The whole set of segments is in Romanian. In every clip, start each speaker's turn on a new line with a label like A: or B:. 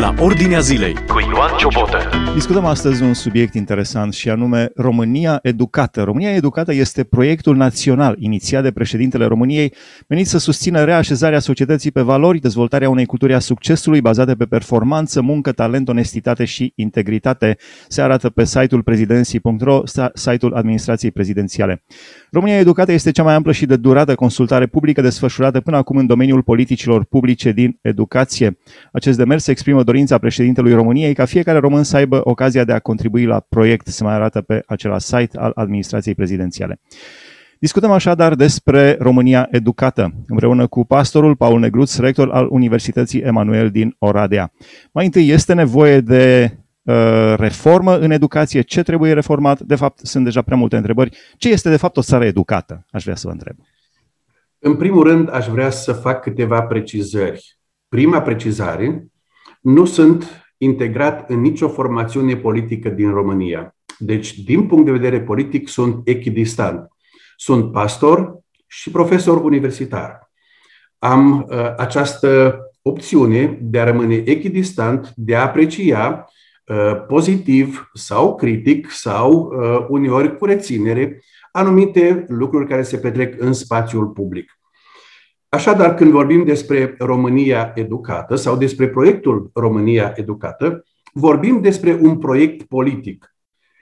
A: la Ordinea Zilei cu Ioan Ciobotă.
B: Discutăm astăzi un subiect interesant și anume România Educată. România Educată este proiectul național inițiat de președintele României menit să susțină reașezarea societății pe valori, dezvoltarea unei culturi a succesului bazate pe performanță, muncă, talent, onestitate și integritate. Se arată pe site-ul prezidenții.ro, site-ul administrației prezidențiale. România Educată este cea mai amplă și de durată consultare publică desfășurată până acum în domeniul politicilor publice din educație. Acest demers exprimă dorința președintelui României ca fiecare român să aibă ocazia de a contribui la proiect, se mai arată pe acela site al administrației prezidențiale. Discutăm așadar despre România Educată, împreună cu pastorul Paul Negruț, rector al Universității Emanuel din Oradea. Mai întâi, este nevoie de uh, reformă în educație? Ce trebuie reformat? De fapt, sunt deja prea multe întrebări. Ce este, de fapt, o țară educată? Aș vrea să vă întreb.
C: În primul rând, aș vrea să fac câteva precizări. Prima precizare, nu sunt integrat în nicio formațiune politică din România. Deci, din punct de vedere politic, sunt echidistant. Sunt pastor și profesor universitar. Am uh, această opțiune de a rămâne echidistant, de a aprecia uh, pozitiv sau critic sau uh, uneori cu reținere anumite lucruri care se petrec în spațiul public. Așadar, când vorbim despre România educată sau despre proiectul România educată, vorbim despre un proiect politic.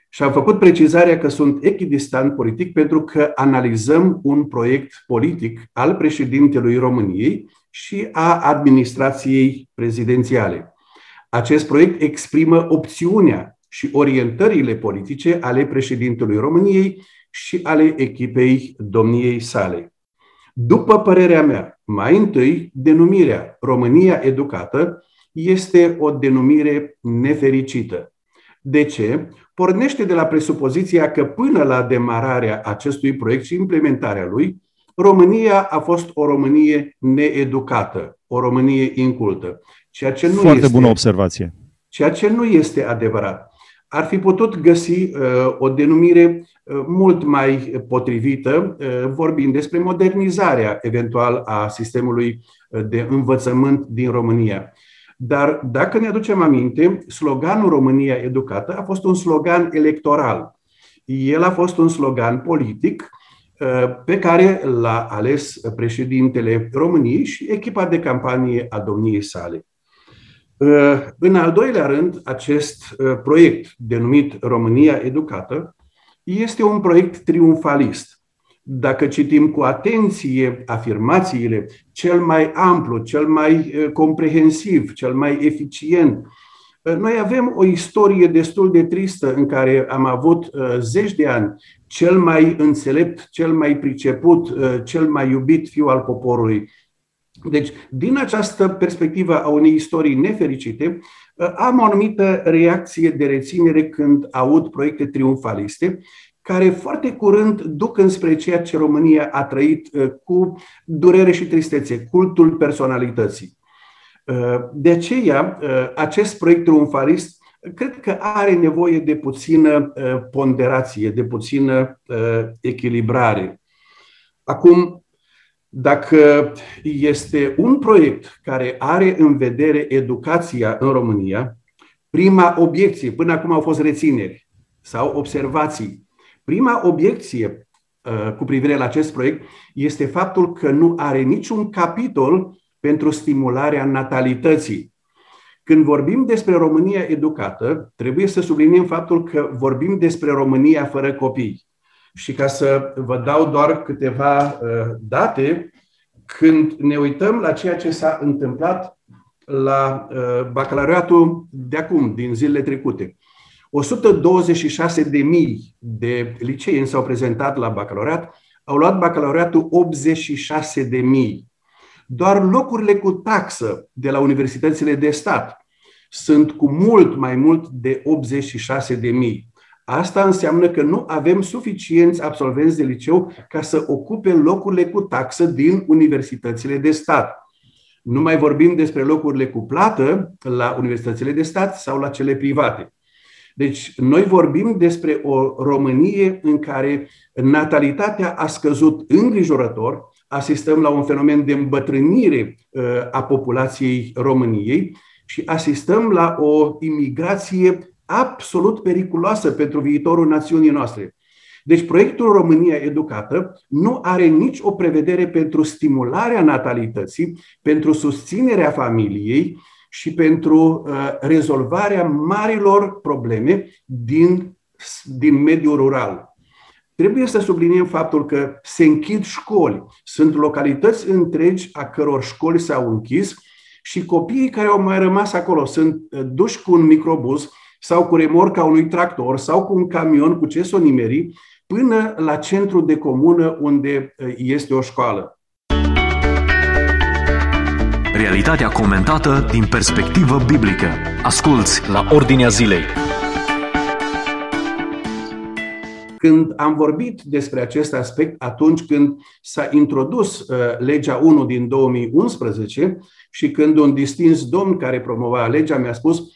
C: Și am făcut precizarea că sunt echidistant politic pentru că analizăm un proiect politic al președintelui României și a administrației prezidențiale. Acest proiect exprimă opțiunea și orientările politice ale președintelui României și ale echipei domniei sale. După părerea mea, mai întâi, denumirea România Educată este o denumire nefericită. De ce? Pornește de la presupoziția că până la demararea acestui proiect și implementarea lui, România a fost o Românie needucată, o Românie incultă.
B: Ceea ce nu Foarte este, bună observație.
C: Ceea ce nu este adevărat ar fi putut găsi uh, o denumire uh, mult mai potrivită, uh, vorbind despre modernizarea eventual a sistemului uh, de învățământ din România. Dar dacă ne aducem aminte, sloganul România Educată a fost un slogan electoral. El a fost un slogan politic uh, pe care l-a ales președintele României și echipa de campanie a domniei sale. Uh, în al doilea rând, acest uh, proiect denumit România Educată este un proiect triumfalist. Dacă citim cu atenție afirmațiile, cel mai amplu, cel mai uh, comprehensiv, cel mai eficient, noi avem o istorie destul de tristă în care am avut zeci de ani cel mai înțelept, cel mai priceput, cel mai iubit fiu al poporului, deci, din această perspectivă a unei istorii nefericite, uh, am o anumită reacție de reținere când aud proiecte triumfaliste, care foarte curând duc înspre ceea ce România a trăit uh, cu durere și tristețe, cultul personalității. Uh, de aceea, acest proiect triumfalist cred că are nevoie de puțină ponderație, de puțină echilibrare. Acum, dacă este un proiect care are în vedere educația în România, prima obiecție, până acum au fost rețineri sau observații, prima obiecție uh, cu privire la acest proiect este faptul că nu are niciun capitol pentru stimularea natalității. Când vorbim despre România educată, trebuie să subliniem faptul că vorbim despre România fără copii. Și ca să vă dau doar câteva uh, date, când ne uităm la ceea ce s-a întâmplat la uh, bacalaureatul de acum, din zilele trecute. 126.000 de mii de liceeni s-au prezentat la bacalaureat, au luat bacalaureatul 86 de mii. Doar locurile cu taxă de la universitățile de stat sunt cu mult mai mult de 86 de mii. Asta înseamnă că nu avem suficienți absolvenți de liceu ca să ocupe locurile cu taxă din universitățile de stat. Nu mai vorbim despre locurile cu plată la universitățile de stat sau la cele private. Deci, noi vorbim despre o Românie în care natalitatea a scăzut îngrijorător, asistăm la un fenomen de îmbătrânire uh, a populației României și asistăm la o imigrație absolut periculoasă pentru viitorul națiunii noastre. Deci proiectul România Educată nu are nici o prevedere pentru stimularea natalității, pentru susținerea familiei și pentru uh, rezolvarea marilor probleme din, din mediul rural. Trebuie să subliniem faptul că se închid școli. Sunt localități întregi a căror școli s-au închis și copiii care au mai rămas acolo sunt uh, duși cu un microbus sau cu remorca unui tractor sau cu un camion cu ce nimeri până la centru de comună unde uh, este o școală.
A: Realitatea comentată din perspectivă biblică. Asculți la Ordinea Zilei.
C: Când am vorbit despre acest aspect atunci când s-a introdus uh, legea 1 din 2011 și când un distins domn care promova legea mi-a spus uh,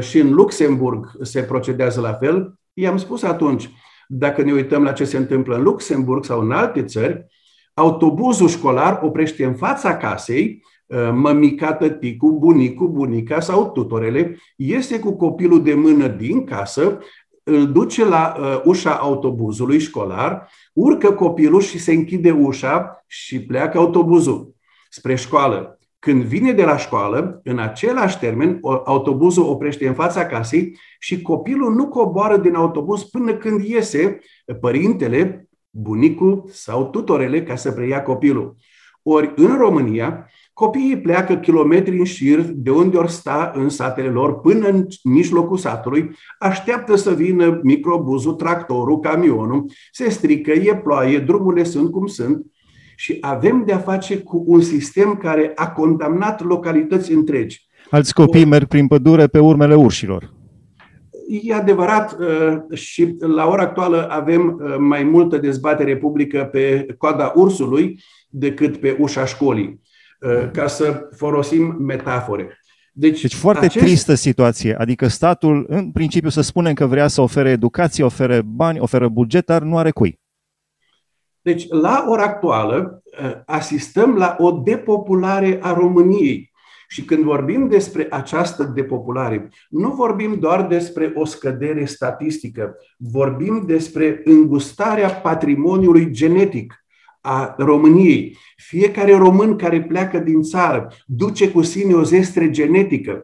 C: și în Luxemburg se procedează la fel, i-am spus atunci, dacă ne uităm la ce se întâmplă în Luxemburg sau în alte țări, autobuzul școlar oprește în fața casei, uh, mămica, tăticul, bunicul, bunica sau tutorele, iese cu copilul de mână din casă, îl duce la uh, ușa autobuzului școlar, urcă copilul și se închide ușa și pleacă autobuzul spre școală. Când vine de la școală, în același termen, autobuzul oprește în fața casei și copilul nu coboară din autobuz până când iese părintele, bunicul sau tutorele ca să preia copilul. Ori în România, copiii pleacă kilometri în șir de unde ori sta în satele lor până în mijlocul satului, așteaptă să vină microbuzul, tractorul, camionul, se strică, e ploaie, drumurile sunt cum sunt și avem de-a face cu un sistem care a condamnat localități întregi.
B: Alți copii merg prin pădure pe urmele urșilor.
C: E adevărat uh, și la ora actuală avem uh, mai multă dezbatere publică pe coada ursului decât pe ușa școlii, uh, ca să folosim metafore.
B: Deci, deci foarte acest... tristă situație. Adică statul, în principiu, să spunem că vrea să ofere educație, ofere bani, oferă buget, dar nu are cui.
C: Deci, la ora actuală, asistăm la o depopulare a României. Și când vorbim despre această depopulare, nu vorbim doar despre o scădere statistică, vorbim despre îngustarea patrimoniului genetic a României. Fiecare român care pleacă din țară duce cu sine o zestre genetică,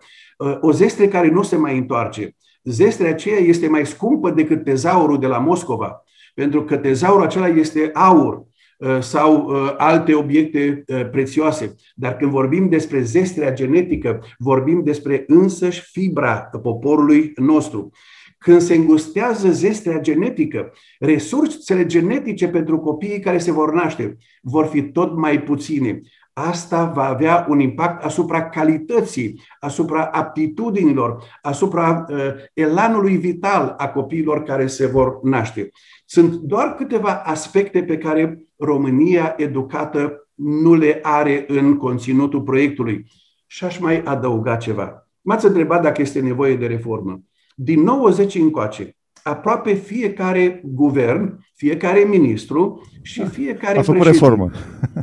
C: o zestre care nu se mai întoarce. Zestrea aceea este mai scumpă decât tezaurul de la Moscova, pentru că tezaurul acela este aur, Uh, sau uh, alte obiecte uh, prețioase. Dar când vorbim despre zestrea genetică, vorbim despre însăși fibra poporului nostru. Când se îngustează zestrea genetică, resursele genetice pentru copiii care se vor naște vor fi tot mai puține. Asta va avea un impact asupra calității, asupra aptitudinilor, asupra uh, elanului vital a copiilor care se vor naște. Sunt doar câteva aspecte pe care România educată nu le are în conținutul proiectului. Și aș mai adăuga ceva. M-ați întrebat dacă este nevoie de reformă. Din 90 încoace, aproape fiecare guvern, fiecare ministru și fiecare
B: a făcut reformă.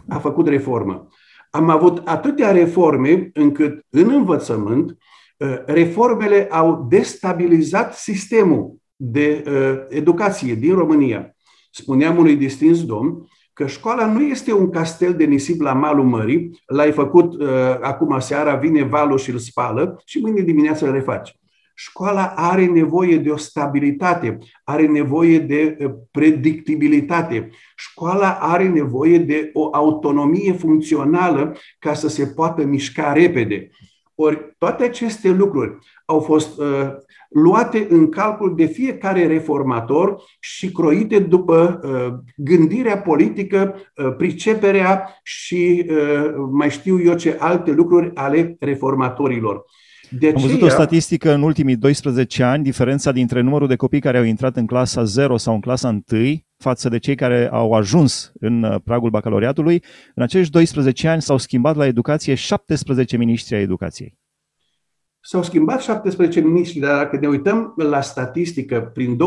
C: A făcut reformă. Am avut atâtea reforme încât în învățământ uh, reformele au destabilizat sistemul de uh, educație din România. Spuneam unui distins domn că școala nu este un castel de nisip la malul mării, l-ai făcut uh, acum seara, vine valul și îl spală și mâine dimineața îl refaci. Școala are nevoie de o stabilitate, are nevoie de uh, predictibilitate. Școala are nevoie de o autonomie funcțională ca să se poată mișca repede. Ori toate aceste lucruri au fost uh, luate în calcul de fiecare reformator și croite după uh, gândirea politică, uh, priceperea și uh, mai știu eu ce alte lucruri ale reformatorilor.
B: De aceea... Am văzut o statistică în ultimii 12 ani, diferența dintre numărul de copii care au intrat în clasa 0 sau în clasa 1 față de cei care au ajuns în uh, pragul bacalaureatului. În acești 12 ani s-au schimbat la educație 17 miniștri ai educației.
C: S-au schimbat 17 miniștri, dar dacă ne uităm la statistică, prin 2007-2008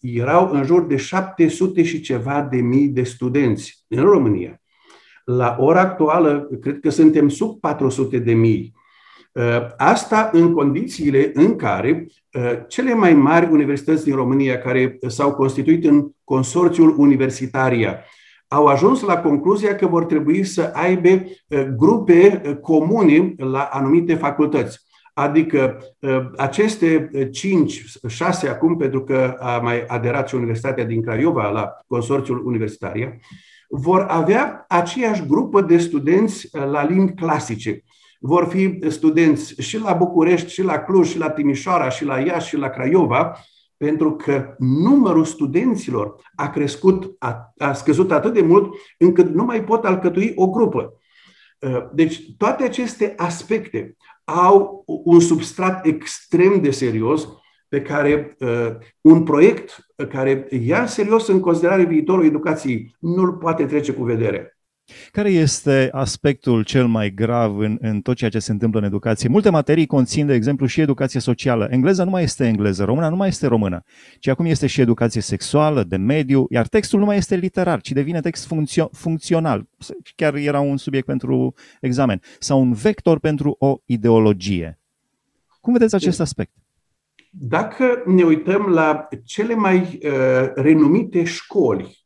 C: erau în jur de 700 și ceva de mii de studenți în România. La ora actuală, cred că suntem sub 400 de mii. Asta în condițiile în care cele mai mari universități din România care s-au constituit în consorțiul Universitaria au ajuns la concluzia că vor trebui să aibă grupe comune la anumite facultăți. Adică aceste cinci, șase acum, pentru că a mai aderat și Universitatea din Craiova la consorțiul Universitaria, vor avea aceeași grupă de studenți la limbi clasice vor fi studenți și la București, și la Cluj, și la Timișoara, și la Iași, și la Craiova, pentru că numărul studenților a crescut, a, a scăzut atât de mult încât nu mai pot alcătui o grupă. Uh, deci toate aceste aspecte au un substrat extrem de serios pe care uh, un proiect care ia serios în considerare viitorul educației nu-l poate trece cu vedere.
B: Care este aspectul cel mai grav în, în tot ceea ce se întâmplă în educație? Multe materii conțin, de exemplu, și educație socială. Engleza nu mai este engleză, româna nu mai este română, ci acum este și educație sexuală, de mediu, iar textul nu mai este literar, ci devine text funcțio- funcțional. Chiar era un subiect pentru examen. Sau un vector pentru o ideologie. Cum vedeți acest aspect?
C: Dacă ne uităm la cele mai uh, renumite școli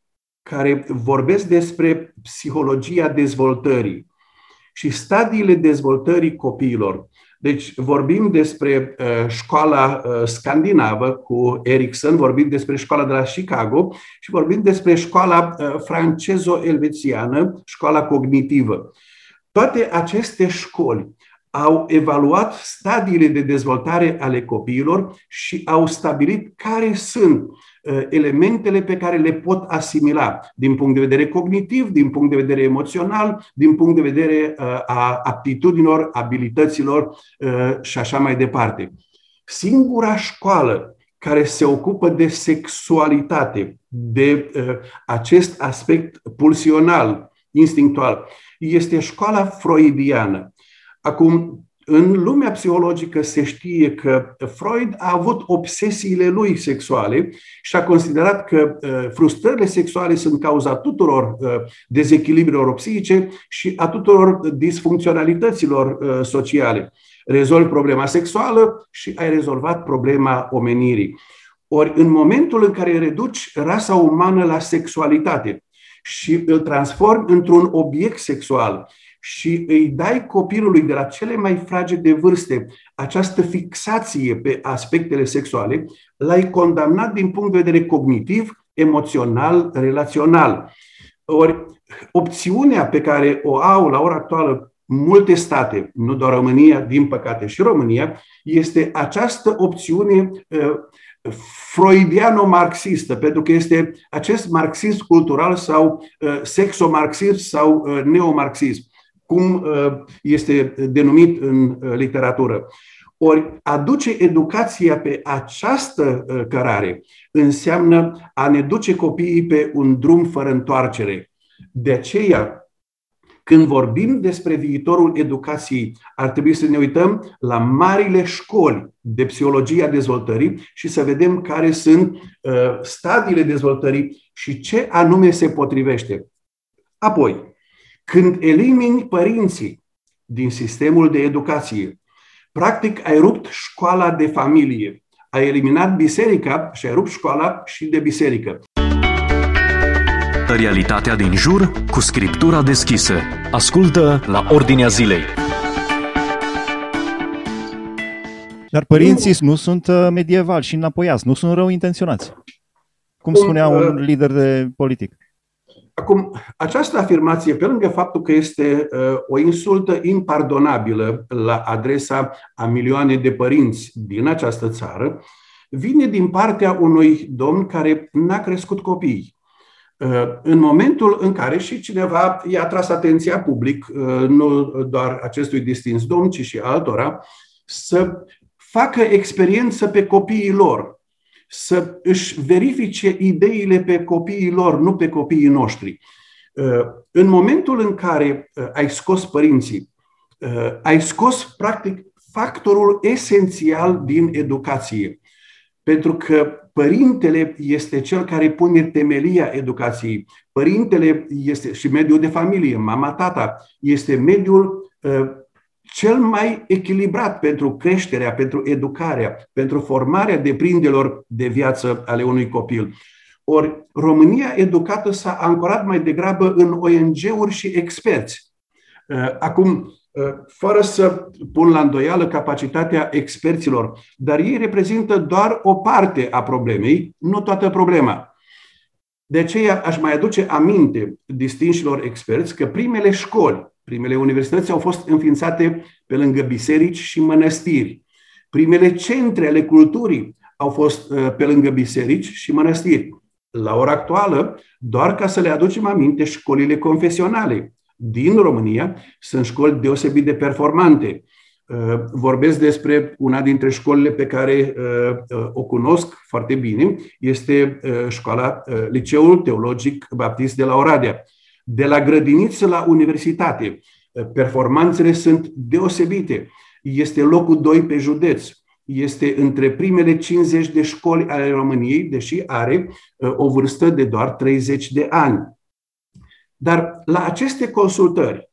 C: care vorbesc despre psihologia dezvoltării și stadiile dezvoltării copiilor. Deci vorbim despre uh, școala uh, scandinavă cu Erikson, vorbim despre școala de la Chicago și vorbim despre școala uh, francezo-elvețiană, școala cognitivă. Toate aceste școli au evaluat stadiile de dezvoltare ale copiilor și au stabilit care sunt Uh, elementele pe care le pot asimila din punct de vedere cognitiv, din punct de vedere emoțional, din punct de vedere uh, a aptitudinilor, abilităților uh, și așa mai departe. Singura școală care se ocupă de sexualitate, de acest aspect pulsional, instinctual, este școala freudiană. Acum, în lumea psihologică se știe că Freud a avut obsesiile lui sexuale și a considerat că uh, frustrările sexuale sunt cauza tuturor uh, dezechilibrelor psihice și a tuturor disfuncționalităților uh, sociale. Rezolvi problema sexuală și ai rezolvat problema omenirii. Ori în momentul în care reduci rasa umană la sexualitate și îl transformi într-un obiect sexual și îi dai copilului de la cele mai fragede vârste această fixație pe aspectele sexuale, l-ai condamnat din punct de vedere cognitiv, emoțional, relațional. Ori opțiunea pe care o au la ora actuală multe state, nu doar România, din păcate și România, este această opțiune uh, freudiano-marxistă, pentru că este acest marxism cultural sau uh, sexomarxism sau uh, neomarxism cum uh, este denumit în uh, literatură. Ori aduce educația pe această uh, cărare înseamnă a ne duce copiii pe un drum fără întoarcere. De aceea, când vorbim despre viitorul educației, ar trebui să ne uităm la marile școli de psihologie a dezvoltării și să vedem care sunt uh, stadiile dezvoltării și ce anume se potrivește. Apoi, când elimini părinții din sistemul de educație, practic ai rupt școala de familie, ai eliminat biserica și ai rupt școala și de biserică.
A: Realitatea din jur cu scriptura deschisă. Ascultă la Ordinea Zilei.
B: Dar părinții nu, nu sunt uh, medievali și înapoiați, nu sunt rău intenționați. Cum spunea un uh, lider de politic.
C: Acum, această afirmație, pe lângă faptul că este uh, o insultă impardonabilă la adresa a milioane de părinți din această țară, vine din partea unui domn care n-a crescut copii. Uh, în momentul în care și cineva i-a tras atenția public, uh, nu doar acestui distins domn, ci și altora, să facă experiență pe copiii lor, să își verifice ideile pe copiii lor, nu pe copiii noștri. Uh, în momentul în care uh, ai scos părinții, uh, ai scos, practic, factorul esențial din educație. Pentru că părintele este cel care pune temelia educației. Părintele este și mediul de familie, mama, tata, este mediul cel mai echilibrat pentru creșterea, pentru educarea, pentru formarea deprindelor de viață ale unui copil. Ori România educată s-a ancorat mai degrabă în ONG-uri și experți. Uh, acum, uh, fără să pun la îndoială capacitatea experților, dar ei reprezintă doar o parte a problemei, nu toată problema. De aceea aș mai aduce aminte distinșilor experți că primele școli, primele universități au fost înființate pe lângă biserici și mănăstiri. Primele centre ale culturii au fost uh, pe lângă biserici și mănăstiri. La ora actuală, doar ca să le aducem aminte, școlile confesionale din România sunt școli deosebit de performante. Uh, vorbesc despre una dintre școlile pe care uh, uh, o cunosc foarte bine, este școala, Liceul Teologic Baptist de la Oradea. De la grădiniță la universitate, performanțele sunt deosebite. Este locul 2 pe județ. Este între primele 50 de școli ale României, deși are o vârstă de doar 30 de ani. Dar la aceste consultări,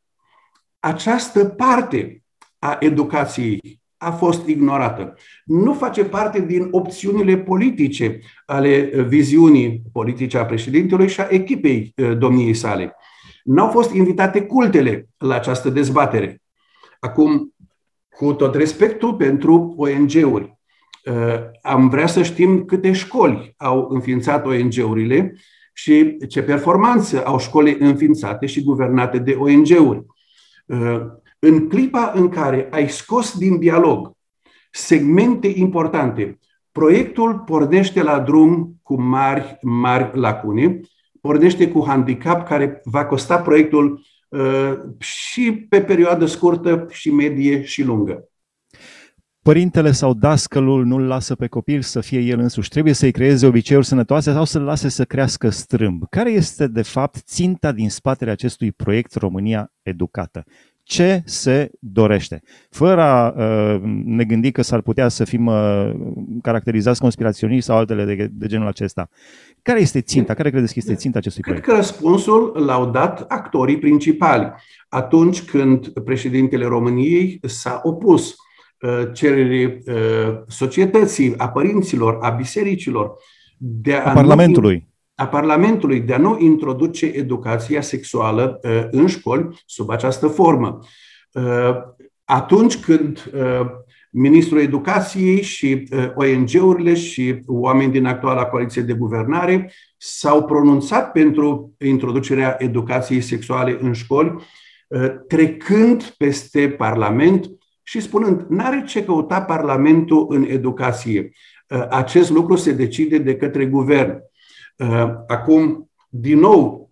C: această parte a educației a fost ignorată. Nu face parte din opțiunile politice ale viziunii politice a președintelui și a echipei uh, domniei sale. N-au fost invitate cultele la această dezbatere. Acum, cu tot respectul pentru ONG-uri, uh, am vrea să știm câte școli au înființat ONG-urile și ce performanță au școli înființate și guvernate de ONG-uri. Uh, în clipa în care ai scos din dialog segmente importante, proiectul pornește la drum cu mari, mari lacune, pornește cu handicap care va costa proiectul uh, și pe perioadă scurtă, și medie, și lungă.
B: Părintele sau dascălul nu-l lasă pe copil să fie el însuși. Trebuie să-i creeze obiceiuri sănătoase sau să-l lase să crească strâmb. Care este, de fapt, ținta din spatele acestui proiect România Educată? Ce se dorește. Fără a uh, ne gândi că s-ar putea să fim uh, caracterizați conspiraționiști sau altele de, de genul acesta. Care este ținta? Care credeți că este ținta acestui proiect?
C: Cred că răspunsul l-au dat actorii principali. Atunci când președintele României s-a opus uh, cererii uh, societății, a părinților, a bisericilor,
B: de a, a Parlamentului. Nu
C: a Parlamentului de a nu introduce educația sexuală uh, în școli sub această formă. Uh, atunci când uh, Ministrul Educației și ONG-urile și oameni din actuala coaliție de guvernare s-au pronunțat pentru introducerea educației sexuale în școli, trecând peste Parlament și spunând, n-are ce căuta Parlamentul în educație. Acest lucru se decide de către guvern. Uh, acum, din nou,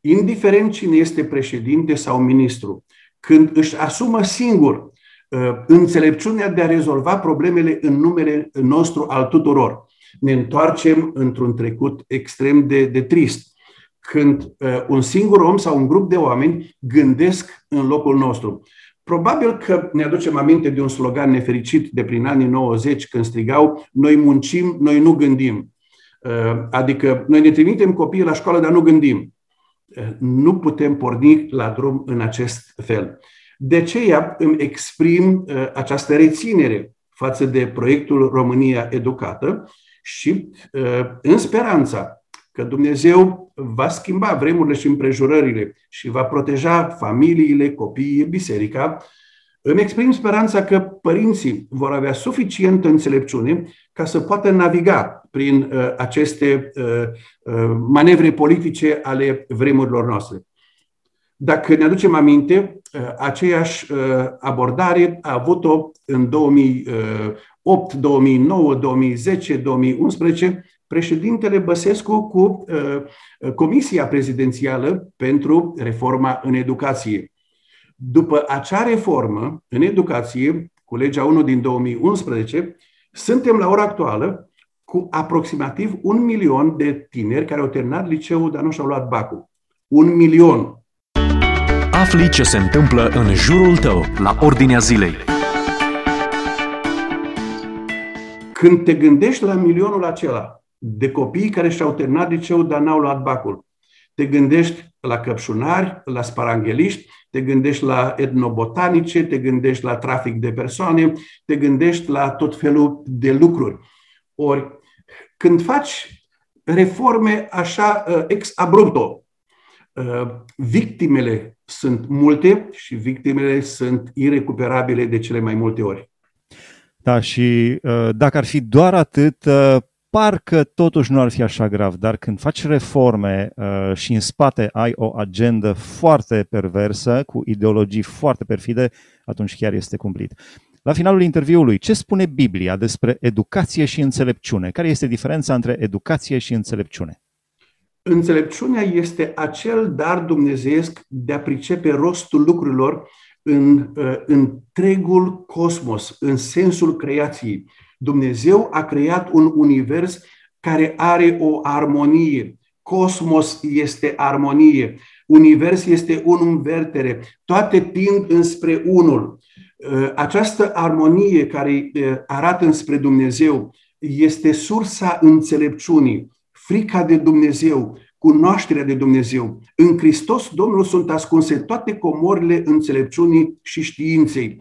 C: indiferent cine este președinte sau ministru, când își asumă singur uh, înțelepciunea de a rezolva problemele în numele nostru al tuturor, ne întoarcem într-un trecut extrem de, de trist. Când uh, un singur om sau un grup de oameni gândesc în locul nostru. Probabil că ne aducem aminte de un slogan nefericit de prin anii 90 când strigau Noi muncim, noi nu gândim. Uh, adică noi ne trimitem copiii la școală, dar nu gândim. Uh, nu putem porni la drum în acest fel. De aceea îmi exprim uh, această reținere față de proiectul România Educată și în speranța că Dumnezeu va schimba vremurile și împrejurările și va proteja familiile, copiii, biserica, îmi exprim speranța că părinții vor avea suficientă înțelepciune ca să poată naviga prin uh, aceste uh, uh, manevre politice ale vremurilor noastre. Dacă ne aducem aminte, uh, aceeași uh, abordare a avut-o în 2008, 2009, 2010, 2011 președintele Băsescu cu uh, Comisia Prezidențială pentru Reforma în Educație. După acea reformă în educație, cu legea 1 din 2011, suntem la ora actuală cu aproximativ un milion de tineri care au terminat liceul, dar nu și-au luat bacul. Un milion.
A: Afli ce se întâmplă în jurul tău, la ordinea zilei.
C: Când te gândești la milionul acela de copii care și-au terminat liceul, dar n-au luat bacul, te gândești la căpșunari, la sparangheliști, te gândești la etnobotanice, te gândești la trafic de persoane, te gândești la tot felul de lucruri. Ori, când faci reforme așa uh, ex abrupto, uh, victimele sunt multe și victimele sunt irecuperabile de cele mai multe ori.
B: Da, și uh, dacă ar fi doar atât, parcă totuși nu ar fi așa grav, dar când faci reforme uh, și în spate ai o agendă foarte perversă, cu ideologii foarte perfide, atunci chiar este cumplit. La finalul interviului, ce spune Biblia despre educație și înțelepciune? Care este diferența între educație și înțelepciune?
C: Înțelepciunea este acel dar dumnezeiesc de a pricepe rostul lucrurilor în uh, întregul cosmos, în sensul creației. Dumnezeu a creat un univers care are o armonie. Cosmos este armonie. Univers este un învertere. Toate tind înspre unul. Uh, această armonie care uh, arată înspre Dumnezeu este sursa înțelepciunii, frica de Dumnezeu, cunoașterea de Dumnezeu. În Hristos Domnul sunt ascunse toate comorile înțelepciunii și științei.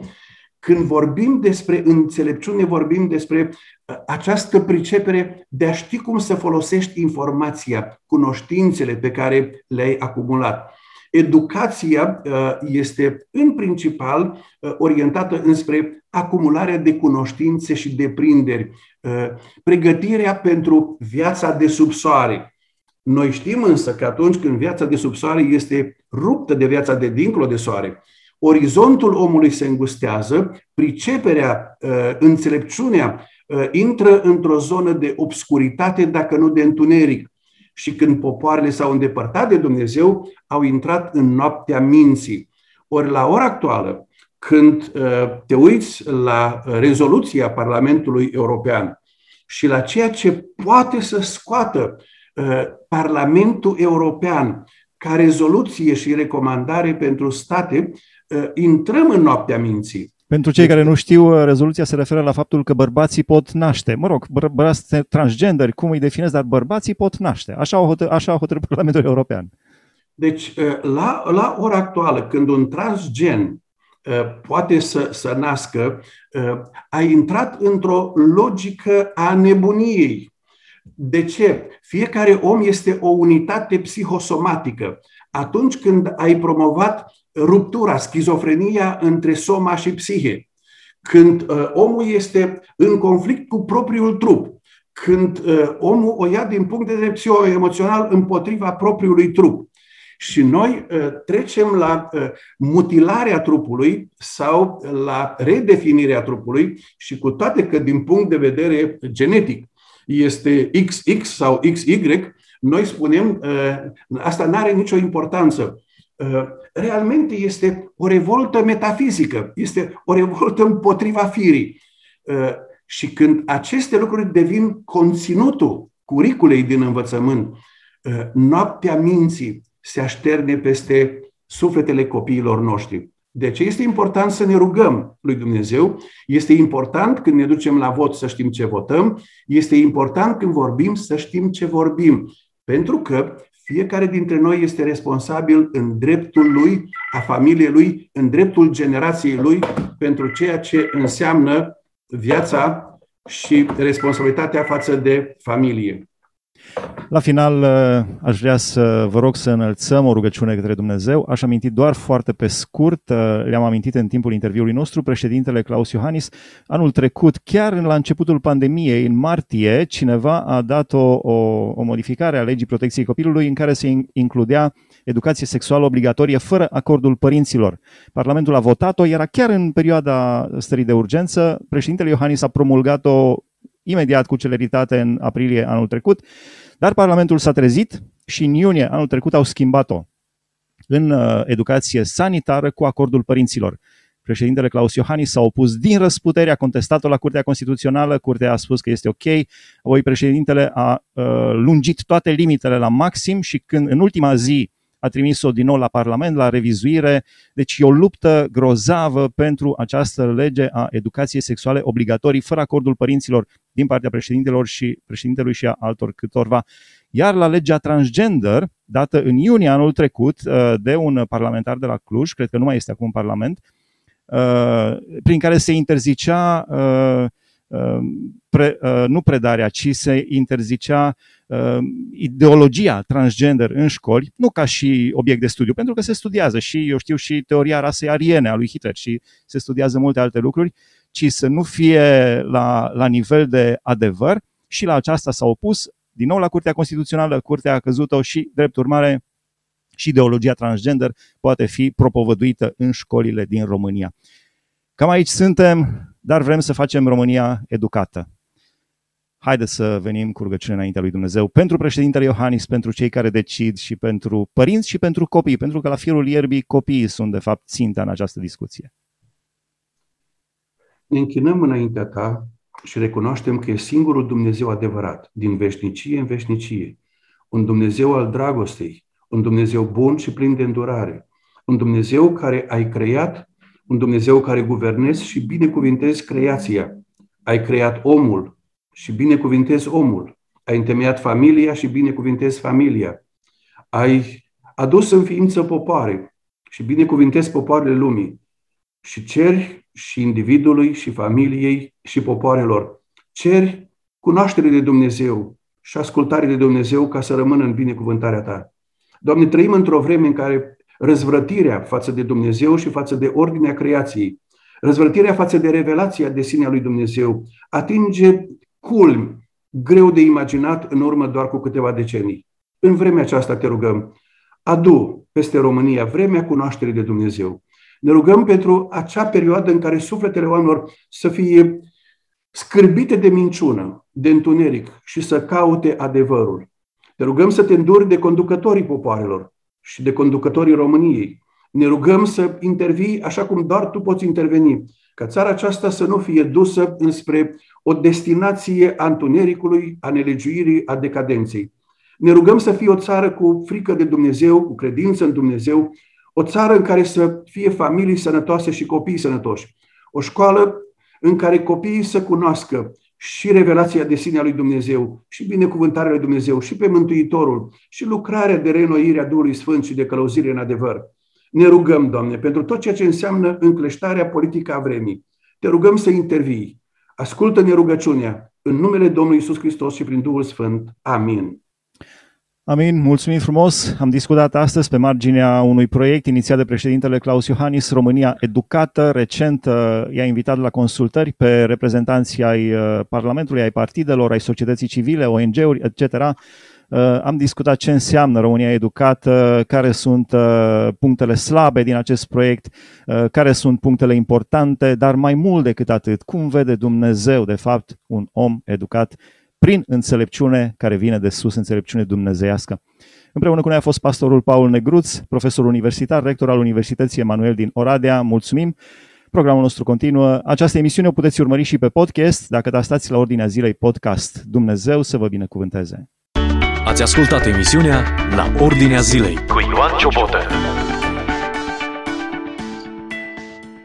C: Când vorbim despre înțelepciune, vorbim despre uh, această pricepere de a ști cum să folosești informația, cunoștințele pe care le-ai acumulat. Educația uh, este în principal uh, orientată înspre acumularea de cunoștințe și deprinderi, pregătirea pentru viața de sub soare. Noi știm însă că atunci când viața de sub soare este ruptă de viața de dincolo de soare, orizontul omului se îngustează, priceperea, uh, înțelepciunea uh, intră într-o zonă de obscuritate, dacă nu de întuneric. Și când popoarele s-au îndepărtat de Dumnezeu, au intrat în noaptea minții. Ori la ora actuală, când uh, te uiți la rezoluția Parlamentului European și la ceea ce poate să scoată Parlamentul European ca rezoluție și recomandare pentru state, Uh, intrăm în noaptea minții.
B: Pentru cei care nu știu, uh, rezoluția se referă la faptul că bărbații pot naște. Mă rog, bărbați transgenderi, cum îi definez, dar bărbații pot naște. Așa a hotărât, așa a hotărât Parlamentul European.
C: Deci, uh, la, la ora actuală, când un transgen poate să, să nască, a intrat într-o logică a nebuniei. De ce? Fiecare om este o unitate psihosomatică. Atunci când ai promovat ruptura, schizofrenia între soma și psihe, când uh, omul este în conflict cu propriul trup, când uh, omul o ia din punct de vedere psihoemoțional împotriva propriului trup. Și noi uh, trecem la uh, mutilarea trupului sau la redefinirea trupului și cu toate că din punct de vedere genetic este XX sau XY, noi spunem uh, asta nu are nicio importanță. Uh, realmente este o revoltă metafizică, este o revoltă împotriva firii. Uh, și când aceste lucruri devin conținutul curiculei din învățământ, uh, noaptea minții se așterne peste sufletele copiilor noștri. De ce este important să ne rugăm lui Dumnezeu? Este important când ne ducem la vot să știm ce votăm, este important când vorbim să știm ce vorbim. Pentru că fiecare dintre noi este responsabil în dreptul lui, a familiei lui, în dreptul generației lui, pentru ceea ce înseamnă viața și responsabilitatea față de familie.
B: La final, uh, aș vrea să vă rog să înălțăm o rugăciune către Dumnezeu. Aș aminti doar foarte pe scurt, uh, le-am amintit în timpul interviului nostru, președintele Claus Iohannis, anul trecut, chiar la începutul pandemiei, în martie, cineva a dat o, o, o modificare a legii protecției copilului în care se includea educație sexuală obligatorie fără acordul părinților. Parlamentul a votat-o, era chiar în perioada stării de urgență. Președintele Iohannis a promulgat-o imediat cu celeritate în aprilie anul trecut, dar Parlamentul s-a trezit și în iunie anul trecut au schimbat-o în uh, educație sanitară cu acordul părinților. Președintele Claus Iohannis s-a opus din răsputere, a contestat-o la Curtea Constituțională, Curtea a spus că este ok, apoi președintele a uh, lungit toate limitele la maxim și când în ultima zi a trimis-o din nou la Parlament, la revizuire. Deci e o luptă grozavă pentru această lege a educației sexuale obligatorii, fără acordul părinților din partea președintelor și președintelui și a altor câtorva. Iar la legea transgender, dată în iunie anul trecut de un parlamentar de la Cluj, cred că nu mai este acum în Parlament, prin care se interzicea pre, nu predarea, ci se interzicea ideologia transgender în școli, nu ca și obiect de studiu, pentru că se studiază și, eu știu, și teoria rasei ariene a lui Hitler și se studiază multe alte lucruri, ci să nu fie la, la nivel de adevăr și la aceasta s-a opus din nou la Curtea Constituțională, Curtea a căzut-o și, drept urmare, și ideologia transgender poate fi propovăduită în școlile din România. Cam aici suntem, dar vrem să facem România educată. Haideți să venim cu rugăciune înaintea lui Dumnezeu pentru președintele Iohannis, pentru cei care decid și pentru părinți și pentru copii, pentru că la firul ierbii copiii sunt de fapt ținta în această discuție.
C: Ne închinăm înaintea ta și recunoaștem că e singurul Dumnezeu adevărat, din veșnicie în veșnicie, un Dumnezeu al dragostei, un Dumnezeu bun și plin de îndurare, un Dumnezeu care ai creat, un Dumnezeu care guvernezi și binecuvintezi creația. Ai creat omul și binecuvintezi omul. Ai întemeiat familia și binecuvintezi familia. Ai adus în ființă popoare și binecuvintezi popoarele lumii. Și ceri și individului și familiei și popoarelor. Ceri cunoaștere de Dumnezeu și ascultare de Dumnezeu ca să rămână în binecuvântarea ta. Doamne, trăim într-o vreme în care răzvrătirea față de Dumnezeu și față de ordinea creației, răzvrătirea față de revelația de sine a lui Dumnezeu, atinge culmi greu de imaginat în urmă doar cu câteva decenii. În vremea aceasta te rugăm, adu peste România vremea cunoașterii de Dumnezeu. Ne rugăm pentru acea perioadă în care sufletele oamenilor să fie scârbite de minciună, de întuneric și să caute adevărul. Ne rugăm să te înduri de conducătorii popoarelor și de conducătorii României. Ne rugăm să intervii așa cum doar tu poți interveni, ca țara aceasta să nu fie dusă înspre o destinație a întunericului, a nelegiuirii, a decadenței. Ne rugăm să fie o țară cu frică de Dumnezeu, cu credință în Dumnezeu o țară în care să fie familii sănătoase și copii sănătoși. O școală în care copiii să cunoască și revelația de sine a lui Dumnezeu, și binecuvântarea lui Dumnezeu, și pe Mântuitorul, și lucrarea de reînnoire a Duhului Sfânt și de călăuzire în adevăr. Ne rugăm, Doamne, pentru tot ceea ce înseamnă încleștarea politică a vremii. Te rugăm să intervii. Ascultă-ne rugăciunea în numele Domnului Isus Hristos și prin Duhul Sfânt. Amin.
B: Amin, mulțumim frumos. Am discutat astăzi pe marginea unui proiect inițiat de președintele Claus Iohannis, România Educată. Recent uh, i-a invitat la consultări pe reprezentanții ai uh, Parlamentului, ai partidelor, ai societății civile, ONG-uri, etc. Uh, am discutat ce înseamnă România Educată, care sunt punctele slabe din acest proiect, care sunt punctele importante, dar mai mult decât atât, cum vede Dumnezeu, de fapt, un om educat prin înțelepciune care vine de sus, înțelepciune dumnezeiască. Împreună cu noi a fost pastorul Paul Negruț, profesor universitar, rector al Universității Emanuel din Oradea. Mulțumim! Programul nostru continuă. Această emisiune o puteți urmări și pe podcast dacă dați la ordinea zilei podcast. Dumnezeu să vă binecuvânteze!
A: Ați ascultat emisiunea La Ordinea Zilei cu Ioan Ciobotă.